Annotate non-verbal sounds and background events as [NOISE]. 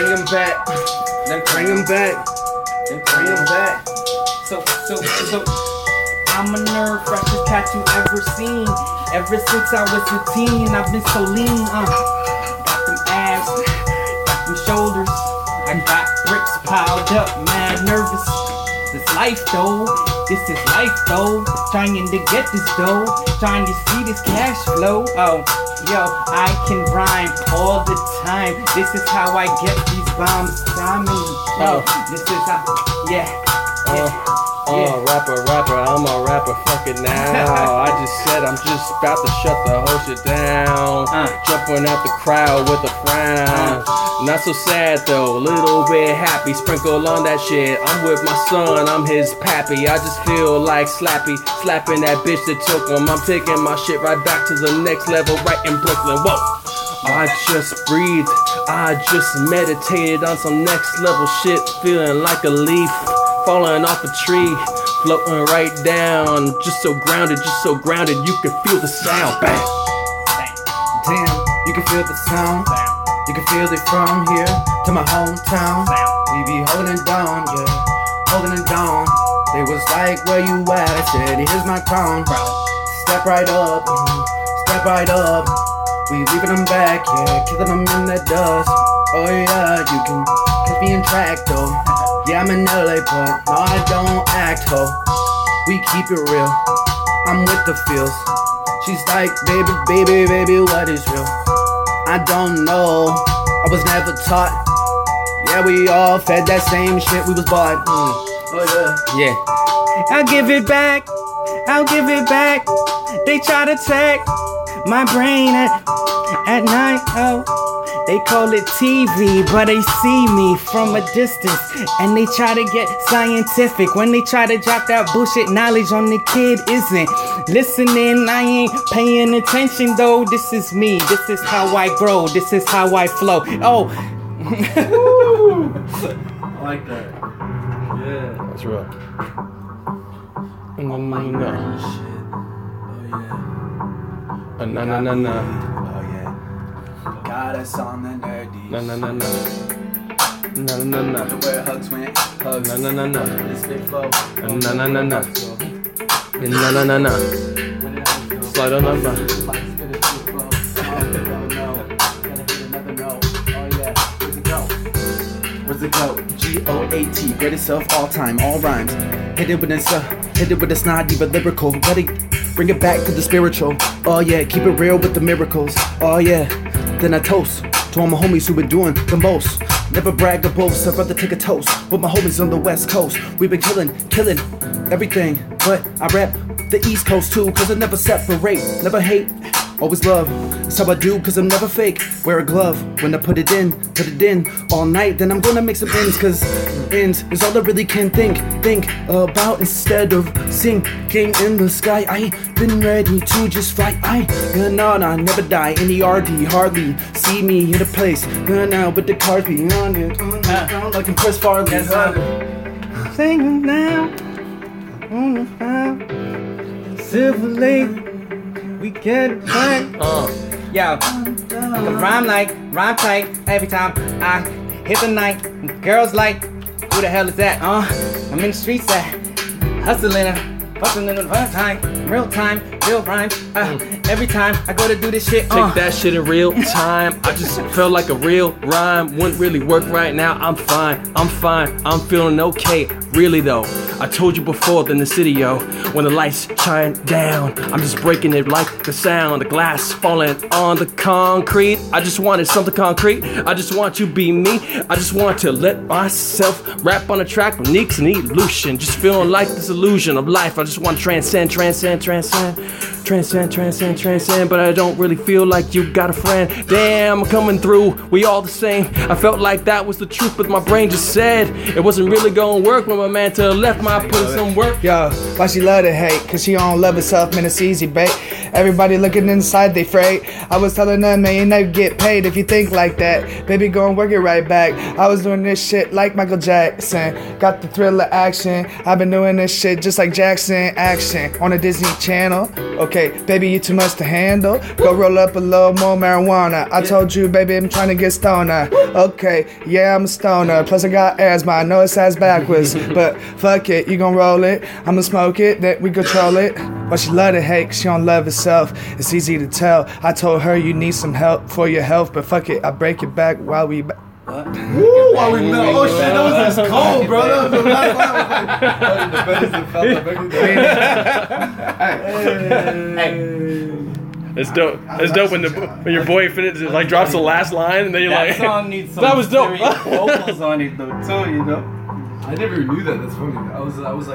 bring him back. Then bring him back. Then bring him back. So, so, so, I'm a nerve, freshest cat you ever seen. Ever since I was a teen, I've been so lean. Uh, got them abs, got them shoulders. I got bricks piled up, mad nervous. This life though, this is life though. Trying to get this dough, trying to see this cash flow. Oh, yo, I can rhyme all the time. This is how I get these bombs. Diamond, oh, this is how, yeah. Oh. yeah. Uh, rapper, rapper, I'm a rapper, fuck it now. [LAUGHS] I just said I'm just about to shut the whole shit down. Uh. Jumping out the crowd with a frown. Not so sad though, little bit happy. Sprinkle on that shit. I'm with my son, I'm his pappy. I just feel like Slappy, slapping that bitch that took him. I'm taking my shit right back to the next level, right in Brooklyn. Whoa. I just breathed, I just meditated on some next level shit, feeling like a leaf falling off a tree, floating right down, just so grounded, just so grounded, you can feel the sound. Bang. Damn, you can feel the sound. You can feel it from here to my hometown. We be holding down, yeah, holding it down. They was like, where you at? I said, here's my crown. Step right up, step right up. We leaving them back, yeah, killing them in the dust. Oh yeah, you can catch me in track though. Yeah, I'm in LA, but no, I don't act ho. We keep it real. I'm with the feels. She's like, baby, baby, baby, what is real? I don't know. I was never taught. Yeah, we all fed that same shit we was bought. Mm. Oh yeah. Yeah. I'll give it back. I'll give it back. They try to attack my brain at, at night. Oh, they call it TV, but they see me from a distance. And they try to get scientific when they try to drop that bullshit knowledge on the kid isn't listening. I ain't paying attention though. This is me. This is how I grow. This is how I flow. Oh, I like that. Yeah. That's real. Na na na. Oh yeah. Na na na na. Us on the nerdy. Na na na na. Na na na na. Where hugs went, hugs. Na na na na. This big flow. Na na na na. Na na na na. Slide on number. Where's it go? Where's it go? G O A T, greatest of all time, all rhymes. Hit it with a uh, hit it with a snotty but lyrical. It bring it back to the spiritual. Oh yeah, keep it real with the miracles. Oh yeah, then I toast to all my homies who been doing the most. Never brag or boast, I'd rather take a toast with my homies on the west coast. We've been killing, killing everything, but I rap the east coast too, cause I never separate, never hate. Always love, that's how I do, cause I'm never fake. Wear a glove when I put it in, put it in all night. Then I'm gonna make some ends, cause ends is all I really can think, think about instead of sinking in the sky. I been ready to just fly. I, no, no, never die. In the RD, hardly see me in a place. No, no, but the cars be on it, on the ground like I'm Chris Farley. huh? sing now on the fire. Silver Lake, we get back. Uh. Yo, I can rhyme like, rhyme tight every time I hit the night. Girls like, who the hell is that? Uh, I'm in the streets that hustling, uh, hustling in real time, real time, real rhymes. Uh, every time I go to do this shit, uh, Take that shit in real time. I just felt like a real rhyme wouldn't really work right now. I'm fine, I'm fine, I'm feeling okay. Really though, I told you before in the city, yo. When the lights shine down, I'm just breaking it like the sound, the glass falling on the concrete. I just wanted something concrete. I just want to be me. I just want to let myself rap on a track with Neaks and Elucien. Just feeling like this illusion of life. I just want to transcend, transcend, transcend. Transcend, transcend, transcend, but I don't really feel like you got a friend. Damn, I'm coming through, we all the same. I felt like that was the truth, but my brain just said it wasn't really gonna work when my man to the left, my put in some work. Yo, why she love to hate? Cause she don't love herself, man, it's easy, bait. Everybody looking inside, they freight. I was telling them, man, you never get paid if you think like that. Baby, go and work it right back. I was doing this shit like Michael Jackson. Got the thrill of action. I've been doing this shit just like Jackson Action on a Disney Channel. Okay, baby, you too much to handle. Go roll up a little more marijuana. I told you, baby, I'm trying to get stoner. Okay, yeah, I'm a stoner. Plus, I got asthma. I know it sounds backwards, [LAUGHS] but fuck it, you gon' roll it. I'ma smoke it, then we control it. But she love to hate, 'cause she don't love herself. It's easy to tell. I told her you need some help for your health, but fuck it, I break your back while we. Ba- Woo, while we know. Oh shit, that was just cold, bro. That was the last line. was like, the best that felt like everything. It's dope. It's dope when the when your boy finishes like drops the last line and then you're That like, song [LAUGHS] needs some that was dope. serious vocals on it though too, you know. I never knew that. That's funny. I was, I was like.